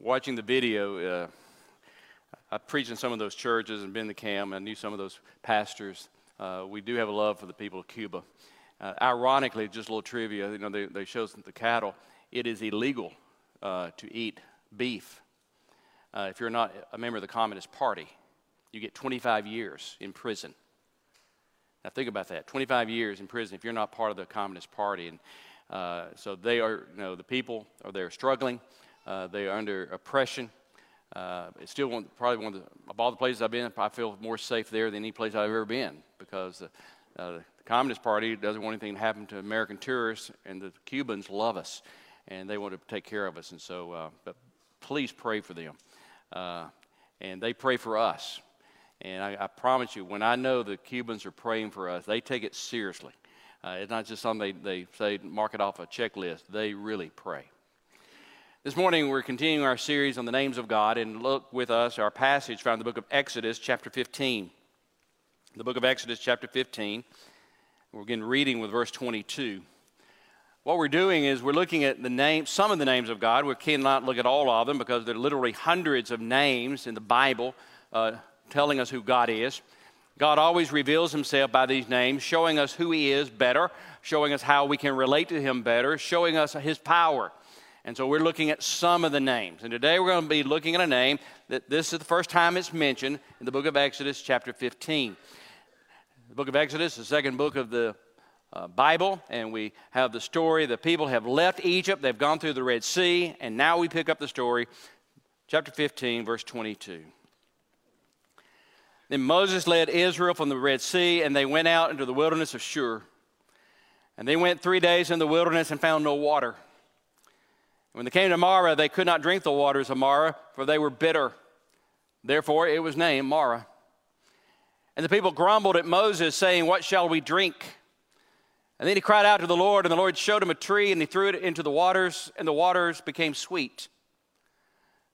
watching the video, uh, I preached in some of those churches and been to camp. I knew some of those pastors. Uh, we do have a love for the people of Cuba. Uh, ironically, just a little trivia, you know, they, they show the cattle. It is illegal uh, to eat beef uh, if you're not a member of the Communist Party. You get 25 years in prison. Now think about that: 25 years in prison if you're not part of the Communist Party. And uh, so they are, you know, the people are there struggling. Uh, they are under oppression. Uh, it's still one, probably one of, the, of all the places I've been, I feel more safe there than any place I've ever been because uh, the Communist Party doesn't want anything to happen to American tourists, and the Cubans love us, and they want to take care of us. And so, uh, but please pray for them, uh, and they pray for us. And I, I, promise you, when I know the Cubans are praying for us, they take it seriously. Uh, it's not just something they, they say, mark it off a checklist. They really pray. This morning, we're continuing our series on the names of God, and look with us our passage found in the book of Exodus, chapter 15. The book of Exodus, chapter 15. We're again reading with verse 22. What we're doing is we're looking at the name, some of the names of God. We cannot look at all of them because there are literally hundreds of names in the Bible uh, telling us who God is. God always reveals himself by these names, showing us who he is better, showing us how we can relate to him better, showing us his power. And so we're looking at some of the names. And today we're going to be looking at a name that this is the first time it's mentioned in the book of Exodus, chapter 15. The book of Exodus, the second book of the uh, Bible, and we have the story. The people have left Egypt, they've gone through the Red Sea, and now we pick up the story, chapter 15, verse 22. Then Moses led Israel from the Red Sea, and they went out into the wilderness of Shur. And they went three days in the wilderness and found no water. When they came to Marah, they could not drink the waters of Marah, for they were bitter. Therefore, it was named Marah. And the people grumbled at Moses, saying, What shall we drink? And then he cried out to the Lord, and the Lord showed him a tree, and he threw it into the waters, and the waters became sweet.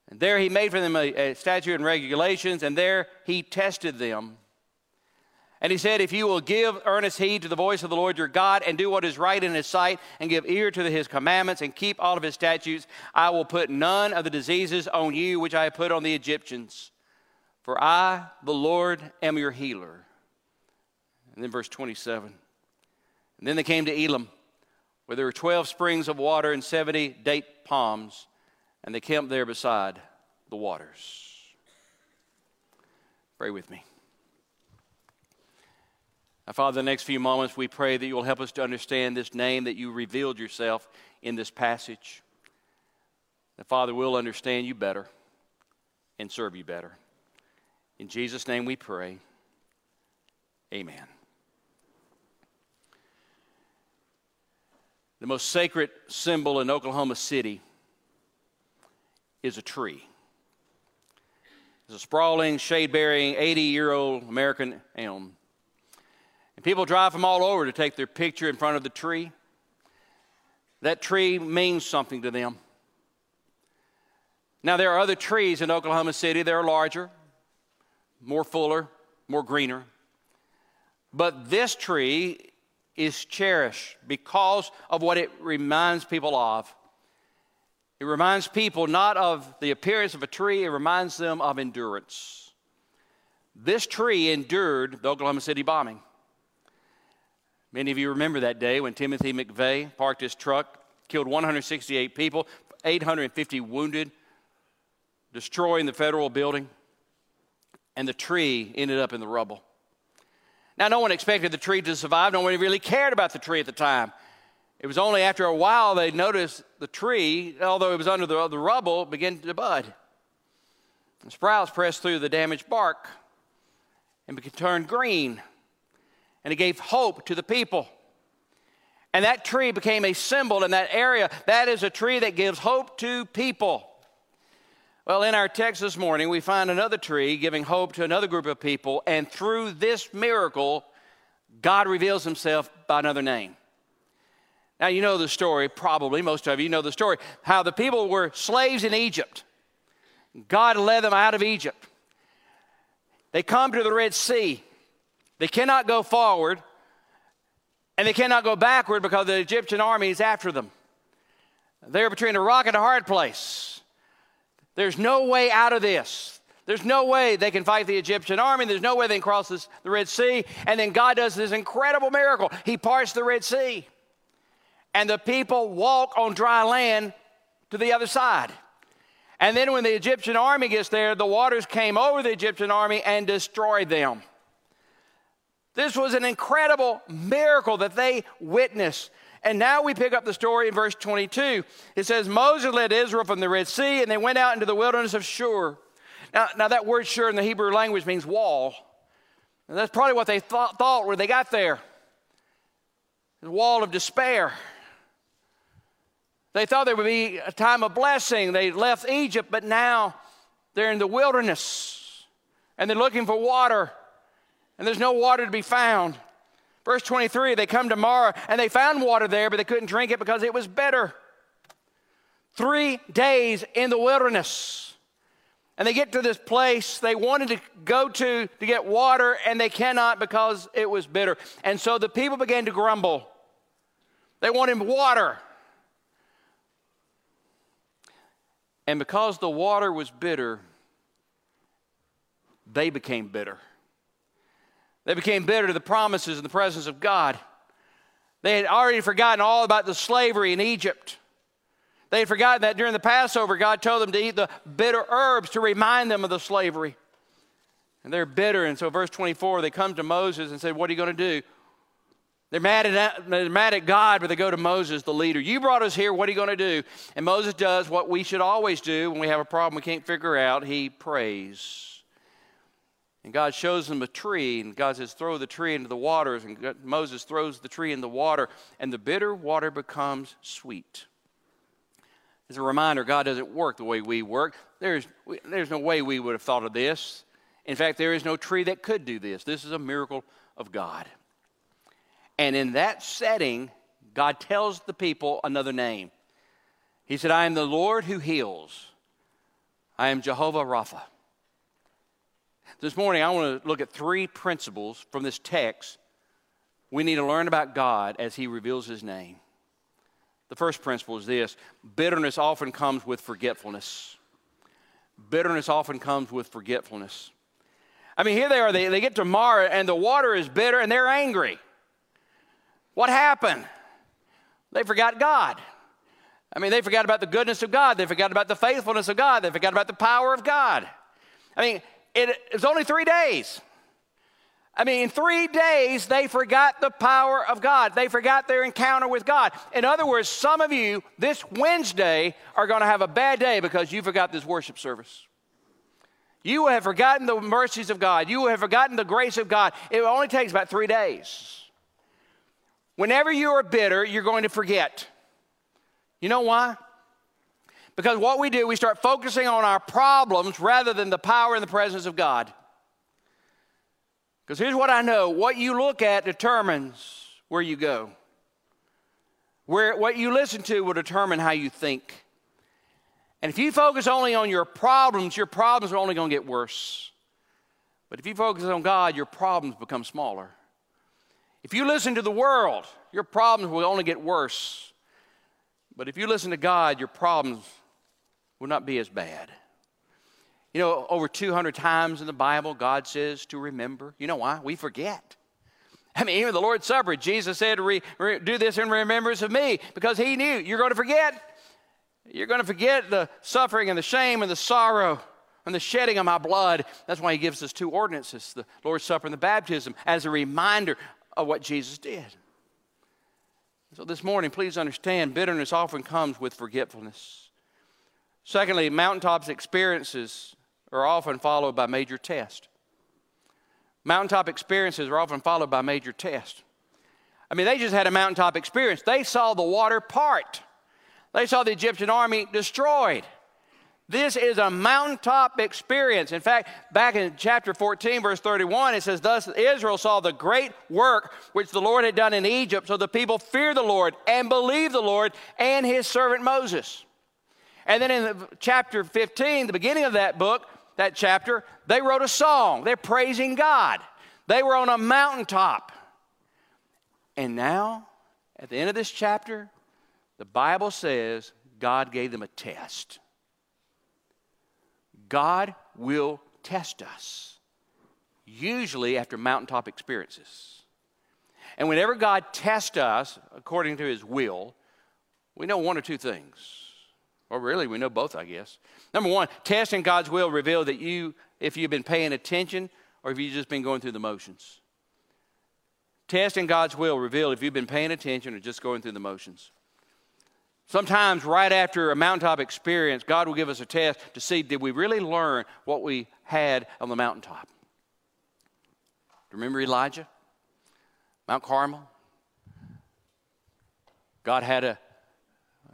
And there he made for them a, a statute and regulations, and there he tested them. And he said, If you will give earnest heed to the voice of the Lord your God and do what is right in his sight and give ear to his commandments and keep all of his statutes, I will put none of the diseases on you which I have put on the Egyptians. For I, the Lord, am your healer. And then verse 27. And then they came to Elim, where there were 12 springs of water and 70 date palms, and they camped there beside the waters. Pray with me. Now, Father, the next few moments, we pray that you will help us to understand this name that you revealed yourself in this passage. That, Father, we'll understand you better and serve you better. In Jesus' name we pray. Amen. The most sacred symbol in Oklahoma City is a tree. It's a sprawling, shade bearing, 80 year old American elm. And people drive from all over to take their picture in front of the tree. That tree means something to them. Now, there are other trees in Oklahoma City that are larger, more fuller, more greener. But this tree is cherished because of what it reminds people of. It reminds people not of the appearance of a tree, it reminds them of endurance. This tree endured the Oklahoma City bombing. Many of you remember that day when Timothy McVeigh parked his truck, killed 168 people, 850 wounded, destroying the federal building, and the tree ended up in the rubble. Now, no one expected the tree to survive. No one really cared about the tree at the time. It was only after a while they noticed the tree, although it was under the, the rubble, began to bud. The sprouts pressed through the damaged bark and turned green and it gave hope to the people. And that tree became a symbol in that area. That is a tree that gives hope to people. Well, in our text this morning, we find another tree giving hope to another group of people, and through this miracle, God reveals himself by another name. Now, you know the story, probably, most of you know the story, how the people were slaves in Egypt. God led them out of Egypt. They come to the Red Sea. They cannot go forward and they cannot go backward because the Egyptian army is after them. They're between a rock and a hard place. There's no way out of this. There's no way they can fight the Egyptian army. There's no way they can cross this, the Red Sea. And then God does this incredible miracle. He parts the Red Sea. And the people walk on dry land to the other side. And then when the Egyptian army gets there, the waters came over the Egyptian army and destroyed them. This was an incredible miracle that they witnessed. And now we pick up the story in verse 22. It says, Moses led Israel from the Red Sea, and they went out into the wilderness of Shur. Now, now that word Shur in the Hebrew language means wall. And that's probably what they thought, thought when they got there the wall of despair. They thought there would be a time of blessing. They left Egypt, but now they're in the wilderness and they're looking for water, and there's no water to be found. Verse 23 they come to Marah and they found water there, but they couldn't drink it because it was bitter. Three days in the wilderness. And they get to this place they wanted to go to to get water, and they cannot because it was bitter. And so the people began to grumble. They wanted water. And because the water was bitter, they became bitter. They became bitter to the promises and the presence of God. They had already forgotten all about the slavery in Egypt. They had forgotten that during the Passover, God told them to eat the bitter herbs to remind them of the slavery. And they're bitter. And so, verse 24, they come to Moses and say, What are you going to do? They're mad, at, they're mad at God, but they go to Moses, the leader. You brought us here. What are you going to do? And Moses does what we should always do when we have a problem we can't figure out. He prays. And God shows them a tree, and God says, Throw the tree into the waters. And Moses throws the tree in the water, and the bitter water becomes sweet. As a reminder, God doesn't work the way we work. There's, there's no way we would have thought of this. In fact, there is no tree that could do this. This is a miracle of God. And in that setting, God tells the people another name. He said, I am the Lord who heals. I am Jehovah Rapha. This morning, I want to look at three principles from this text we need to learn about God as He reveals His name. The first principle is this bitterness often comes with forgetfulness. Bitterness often comes with forgetfulness. I mean, here they are, they, they get to Marah, and the water is bitter, and they're angry. What happened? They forgot God. I mean, they forgot about the goodness of God. They forgot about the faithfulness of God. They forgot about the power of God. I mean, it, was only three days. I mean, in three days, they forgot the power of God. They forgot their encounter with God. In other words, some of you this Wednesday are going to have a bad day because you forgot this worship service. You have forgotten the mercies of God. You have forgotten the grace of God. It only takes about three days. Whenever you are bitter, you're going to forget. You know why? Because what we do, we start focusing on our problems rather than the power and the presence of God. Because here's what I know what you look at determines where you go. Where, what you listen to will determine how you think. And if you focus only on your problems, your problems are only going to get worse. But if you focus on God, your problems become smaller. If you listen to the world, your problems will only get worse. But if you listen to God, your problems will not be as bad. You know, over 200 times in the Bible, God says to remember. You know why? We forget. I mean, even the Lord's Supper, Jesus said, re, re, Do this in remembrance of me, because He knew you're going to forget. You're going to forget the suffering and the shame and the sorrow and the shedding of my blood. That's why He gives us two ordinances the Lord's Supper and the baptism as a reminder of what Jesus did. So this morning, please understand bitterness often comes with forgetfulness. Secondly, mountaintops experiences are often followed by major tests. Mountaintop experiences are often followed by major tests. I mean, they just had a mountaintop experience. They saw the water part. They saw the Egyptian army destroyed. This is a mountaintop experience. In fact, back in chapter 14, verse 31, it says, Thus Israel saw the great work which the Lord had done in Egypt. So the people feared the Lord and believed the Lord and his servant Moses. And then in chapter 15, the beginning of that book, that chapter, they wrote a song. They're praising God. They were on a mountaintop. And now, at the end of this chapter, the Bible says God gave them a test. God will test us, usually after mountaintop experiences. And whenever God tests us according to his will, we know one or two things. Or really, we know both, I guess. Number one, testing God's will reveal that you, if you've been paying attention or if you've just been going through the motions. Testing God's will reveal if you've been paying attention or just going through the motions. Sometimes, right after a mountaintop experience, God will give us a test to see did we really learn what we had on the mountaintop. Remember Elijah? Mount Carmel? God had an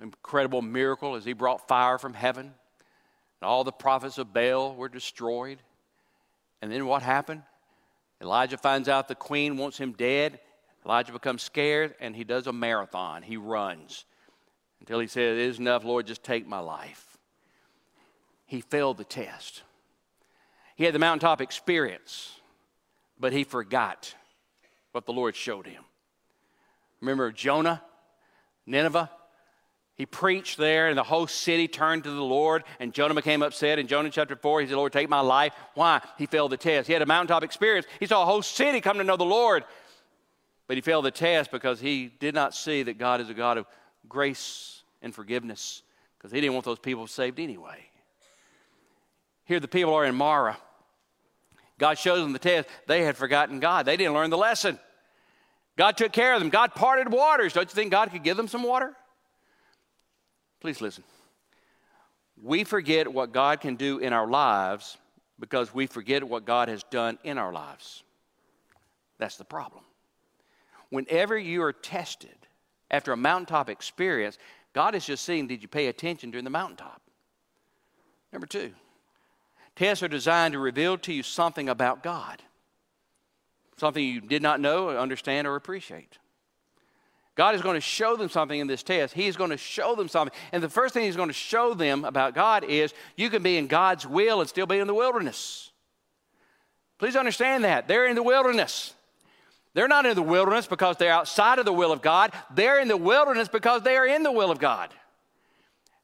incredible miracle as he brought fire from heaven. And all the prophets of Baal were destroyed. And then what happened? Elijah finds out the queen wants him dead. Elijah becomes scared and he does a marathon. He runs until he says, It is enough, Lord, just take my life. He failed the test. He had the mountaintop experience, but he forgot what the Lord showed him. Remember Jonah, Nineveh? He preached there, and the whole city turned to the Lord, and Jonah became upset. In Jonah chapter 4, he said, Lord, take my life. Why? He failed the test. He had a mountaintop experience. He saw a whole city come to know the Lord, but he failed the test because he did not see that God is a God of grace and forgiveness because he didn't want those people saved anyway. Here, the people are in Marah. God shows them the test. They had forgotten God, they didn't learn the lesson. God took care of them. God parted waters. Don't you think God could give them some water? Please listen. We forget what God can do in our lives because we forget what God has done in our lives. That's the problem. Whenever you are tested after a mountaintop experience, God is just seeing, did you pay attention during the mountaintop? Number two, tests are designed to reveal to you something about God, something you did not know, understand, or appreciate. God is going to show them something in this test. He is going to show them something. And the first thing He's going to show them about God is you can be in God's will and still be in the wilderness. Please understand that. They're in the wilderness. They're not in the wilderness because they're outside of the will of God. They're in the wilderness because they are in the will of God.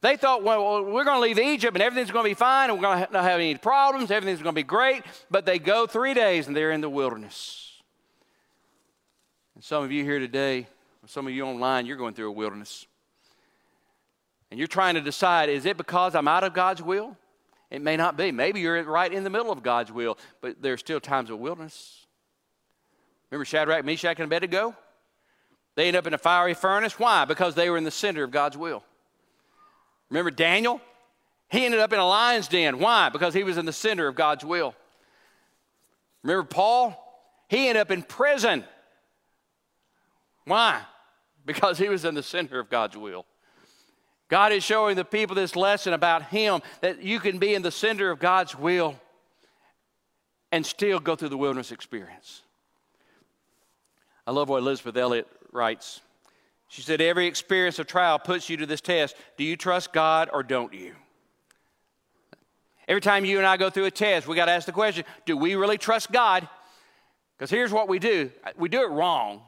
They thought, well, we're going to leave Egypt and everything's going to be fine and we're going to not have any problems. Everything's going to be great. But they go three days and they're in the wilderness. And some of you here today, some of you online, you're going through a wilderness. And you're trying to decide is it because I'm out of God's will? It may not be. Maybe you're right in the middle of God's will, but there's still times of wilderness. Remember Shadrach, Meshach, and Abednego? They ended up in a fiery furnace. Why? Because they were in the center of God's will. Remember Daniel? He ended up in a lion's den. Why? Because he was in the center of God's will. Remember Paul? He ended up in prison. Why? Because he was in the center of God's will. God is showing the people this lesson about Him that you can be in the center of God's will and still go through the wilderness experience. I love what Elisabeth Elliot writes. She said, Every experience of trial puts you to this test. Do you trust God or don't you? Every time you and I go through a test, we got to ask the question do we really trust God? Because here's what we do we do it wrong.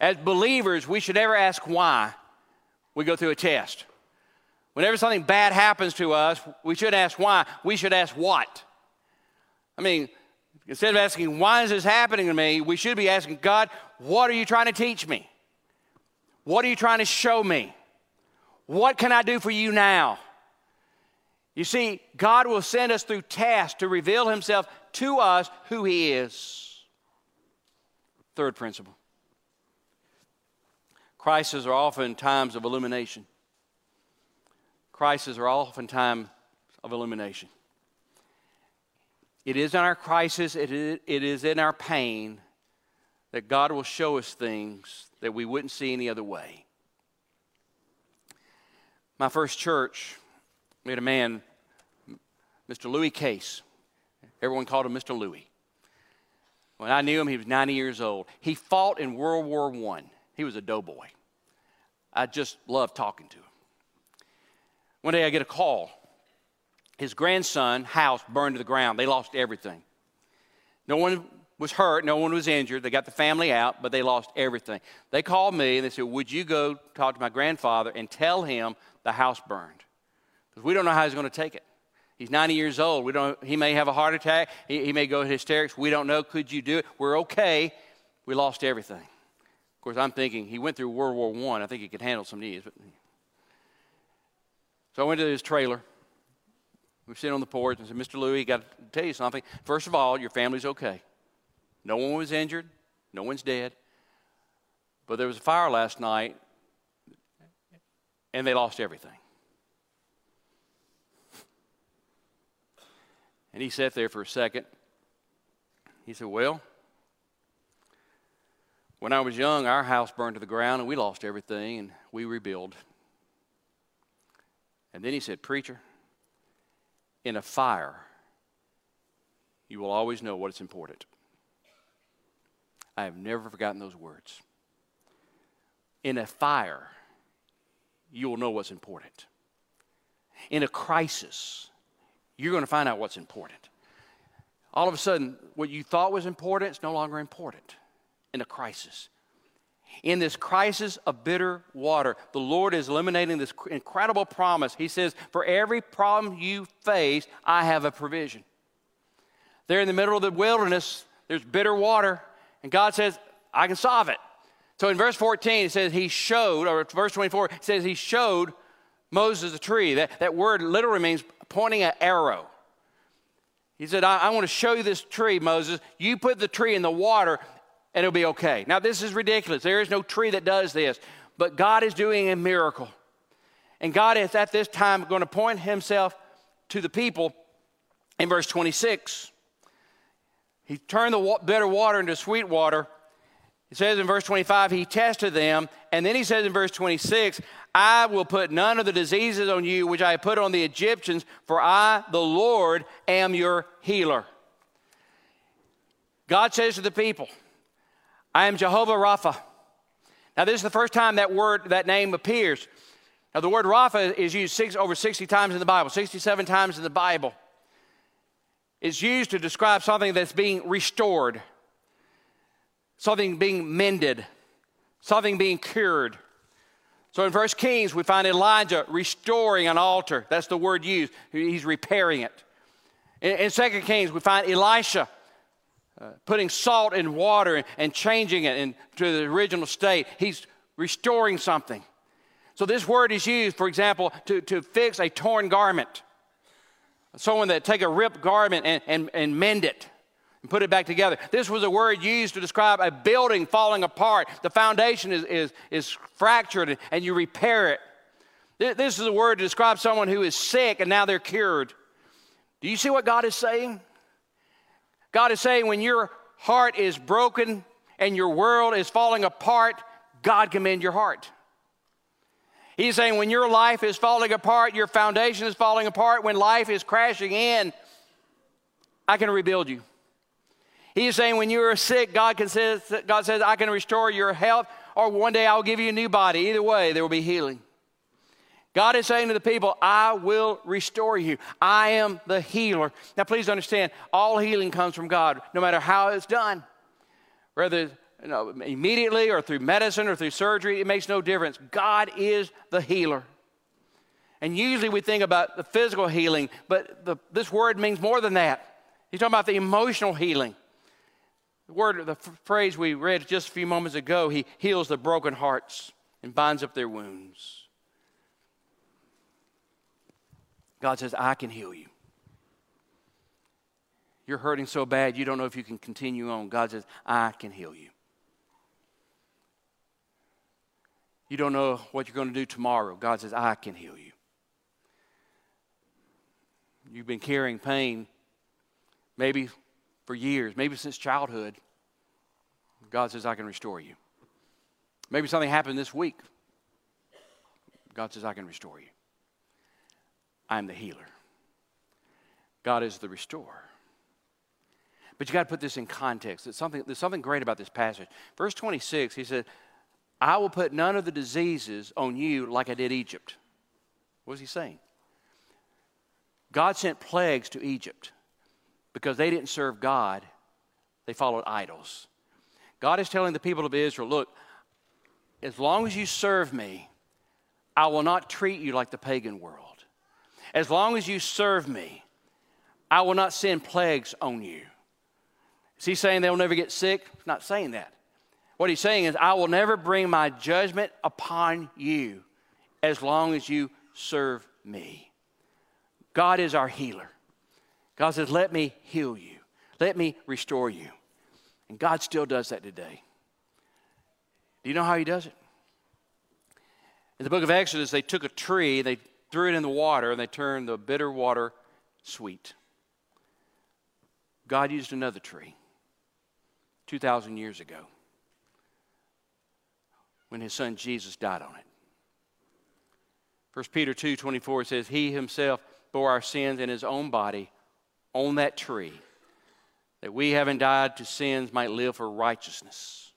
As believers, we should never ask why we go through a test. Whenever something bad happens to us, we should ask why. We should ask what. I mean, Instead of asking, why is this happening to me? We should be asking, God, what are you trying to teach me? What are you trying to show me? What can I do for you now? You see, God will send us through tests to reveal Himself to us who He is. Third principle crises are often times of illumination. Crises are often times of illumination. It is in our crisis, it is, in our pain that God will show us things that we wouldn't see any other way. My first church, we had a man, Mr. Louis Case. Everyone called him Mr. Louis. When I knew him, he was 90 years old. He fought in World War I. He was a doughboy. I just love talking to him. One day I get a call his grandson house burned to the ground. They lost everything. No one was hurt, no one was injured. They got the family out, but they lost everything. They called me and they said, Would you go talk to my grandfather and tell him the house burned? Because we don't know how he's going to take it. He's 90 years old. We don't, he may have a heart attack. He, he may go hysterics. We don't know. Could you do it? We're okay. We lost everything. Of course, I'm thinking he went through World War I. I think he could handle some needs. But... So I went to his trailer. We sitting on the porch and said, Mr. Louis, got to tell you something. First of all, your family's okay. No one was injured. No one's dead. But there was a fire last night, and they lost everything. And he sat there for a second. He said, Well, when I was young, our house burned to the ground and we lost everything and we rebuilt. And then he said, Preacher, in a fire, you will always know what is important. I have never forgotten those words. In a fire, you will know what's important. In a crisis, you're going to find out what's important. All of a sudden, what you thought was important is no longer important in a crisis. In this crisis of bitter water, the Lord is eliminating this incredible promise. He says, For every problem you face, I have a provision. There in the middle of the wilderness, there's bitter water, and God says, I can solve it. So in verse 14, it says, He showed, or verse 24, it says, He showed Moses a tree. That, that word literally means pointing an arrow. He said, I, I want to show you this tree, Moses. You put the tree in the water, and it'll be okay. Now, this is ridiculous. There is no tree that does this, but God is doing a miracle. And God is at this time going to point himself to the people in verse 26. He turned the bitter water into sweet water. He says in verse 25, he tested them. And then he says in verse 26, I will put none of the diseases on you which I put on the Egyptians, for I, the Lord, am your healer. God says to the people, I am Jehovah Rapha. Now, this is the first time that word, that name appears. Now, the word Rapha is used six, over 60 times in the Bible, 67 times in the Bible. It's used to describe something that's being restored, something being mended, something being cured. So in 1 Kings, we find Elijah restoring an altar. That's the word used. He's repairing it. In, in 2 Kings, we find Elisha uh, putting salt in water and, and changing it into the original state. He's restoring something. So this word is used, for example, to, to fix a torn garment. Someone that take a ripped garment and, and, and mend it and put it back together. This was a word used to describe a building falling apart. The foundation is, is, is fractured and you repair it. This is a word to describe someone who is sick and now they're cured. Do you see what God is saying? God is saying when your heart is broken and your world is falling apart, God can mend your heart. He's saying when your life is falling apart, your foundation is falling apart, when life is crashing in, I can rebuild you. He's saying when you are sick, God, can says, God says, I can restore your health, or one day I'll give you a new body. Either way, there will be healing. God is saying to the people, I will restore you. I am the healer. Now, please understand, all healing comes from God, no matter how it's done. Whether you know, immediately or through medicine or through surgery, it makes no difference. God is the healer. And usually we think about the physical healing, but the, this word means more than that. He's talking about the emotional healing. The word, the phrase we read just a few moments ago, he heals the broken hearts and binds up their wounds. God says, I can heal you. You're hurting so bad you don't know if you can continue on. God says, I can heal you. You don't know what you're going to do tomorrow. God says, I can heal you. You've been carrying pain maybe for years, maybe since childhood. God says, I can restore you. Maybe something happened this week. God says, I can restore you. I'm the healer. God is the restorer. But you got to put this in context. Something, there's something great about this passage. Verse 26, he said, I will put none of the diseases on you like I did Egypt. What was he saying? God sent plagues to Egypt because they didn't serve God, they followed idols. God is telling the people of Israel, look, as long as you serve me, I will not treat you like the pagan world. As long as you serve me, I will not send plagues on you. Is he saying they'll never get sick? He's not saying that. What he's saying is, I will never bring my judgment upon you as long as you serve me. God is our healer. God says, Let me heal you, let me restore you. And God still does that today. Do you know how he does it? In the book of Exodus, they took a tree, they threw it in the water, and they turned the bitter water sweet. God used another tree 2,000 years ago when his son Jesus died on it. 1 Peter 2 24 says, He himself bore our sins in his own body on that tree, that we, having died to sins, might live for righteousness.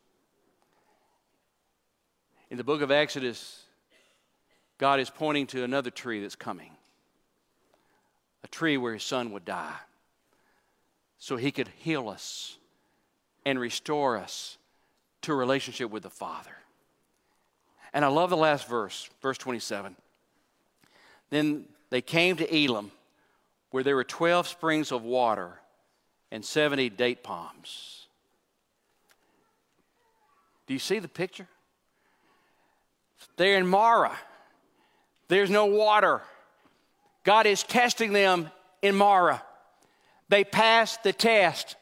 In the book of Exodus, God is pointing to another tree that's coming a tree where his son would die so he could heal us and restore us to a relationship with the Father. And I love the last verse, verse 27. Then they came to Elim, where there were 12 springs of water and 70 date palms. Do you see the picture? They're in Marah. There's no water. God is testing them in Marah. They pass the test,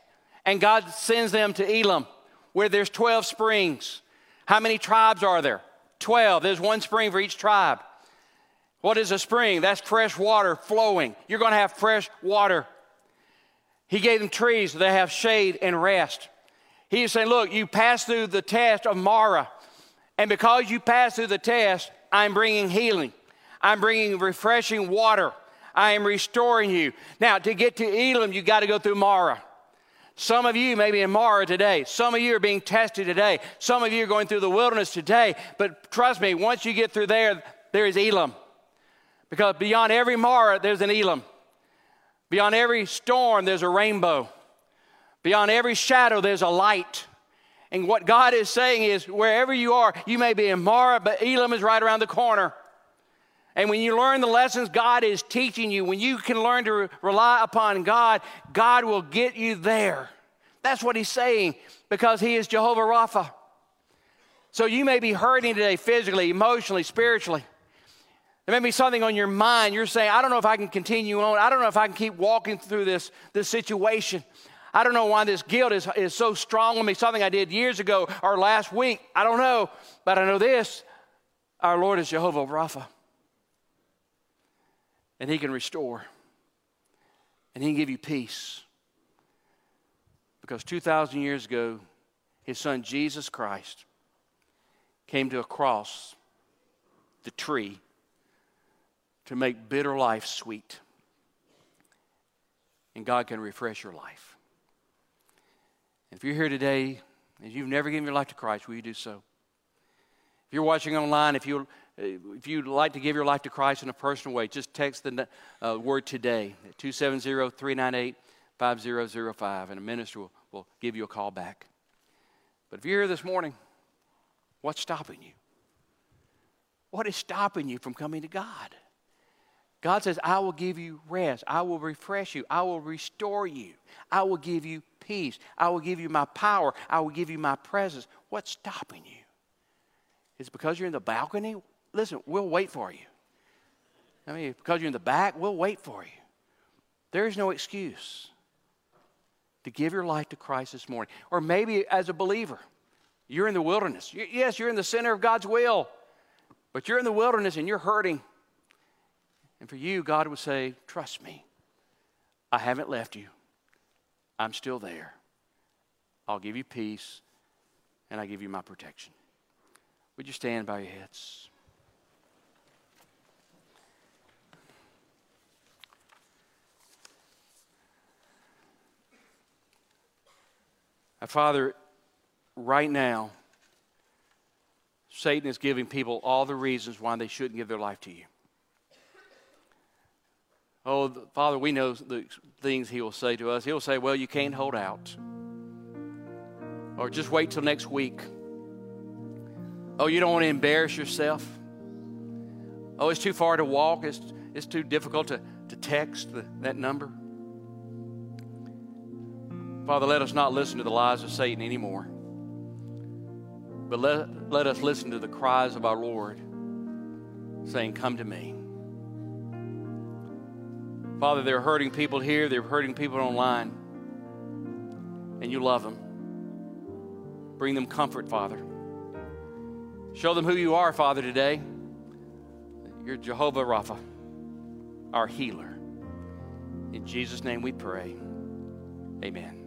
and God sends them to Elim, where there's 12 springs. How many tribes are there? 12. There's one spring for each tribe. What is a spring? That's fresh water flowing. You're going to have fresh water. He gave them trees so they have shade and rest. He's saying, Look, you passed through the test of Marah, and because you passed through the test, I'm bringing healing. I'm bringing refreshing water. I am restoring you. Now, to get to Elim, you got to go through Marah. Some of you may be in Marah today. Some of you are being tested today. Some of you are going through the wilderness today. But trust me, once you get through there, there is Elim. Because beyond every Marah, there's an Elim. Beyond every storm, there's a rainbow. Beyond every shadow, there's a light. And what God is saying is, wherever you are, you may be in Marah, but Elim is right around the corner. And when you learn the lessons God is teaching you, when you can learn to re- rely upon God, God will get you there. That's what He's saying because He is Jehovah Rapha. So you may be hurting today physically, emotionally, spiritually. There may be something on your mind. You're saying, I don't know if I can continue on. I don't know if I can keep walking through this, this situation. I don't know why this guilt is, is so strong on me. Something I did years ago or last week. I don't know. But I know this our Lord is Jehovah Rapha. And He can restore, and He can give you peace. Because 2,000 years ago, His Son Jesus Christ came to a cross, the tree to make bitter life sweet. And God can refresh your life. If you're here today and you've never given your life to Christ, will you do so? If you're watching online, if you if you'd like to give your life to Christ in a personal way, just text the uh, word today at 270 398 5005, and a minister will, will give you a call back. But if you're here this morning, what's stopping you? What is stopping you from coming to God? God says, I will give you rest. I will refresh you. I will restore you. I will give you peace. I will give you my power. I will give you my presence. What's stopping you? Is because you're in the balcony? Listen, we'll wait for you. I mean, because you're in the back, we'll wait for you. There is no excuse to give your life to Christ this morning. Or maybe as a believer, you're in the wilderness. Yes, you're in the center of God's will, but you're in the wilderness and you're hurting. And for you, God would say, Trust me. I haven't left you. I'm still there. I'll give you peace and I give you my protection. Would you stand by your heads? Uh, Father, right now, Satan is giving people all the reasons why they shouldn't give their life to you. Oh, Father, we know the things He will say to us. He'll say, Well, you can't hold out. Or just wait till next week. Oh, you don't want to embarrass yourself. Oh, it's too far to walk. It's, it's too difficult to, to text the, that number. Father, let us not listen to the lies of Satan anymore, but let, let us listen to the cries of our Lord saying, Come to me. Father, they're hurting people here, they're hurting people online, and you love them. Bring them comfort, Father. Show them who you are, Father, today. You're Jehovah Rapha, our healer. In Jesus' name we pray. Amen.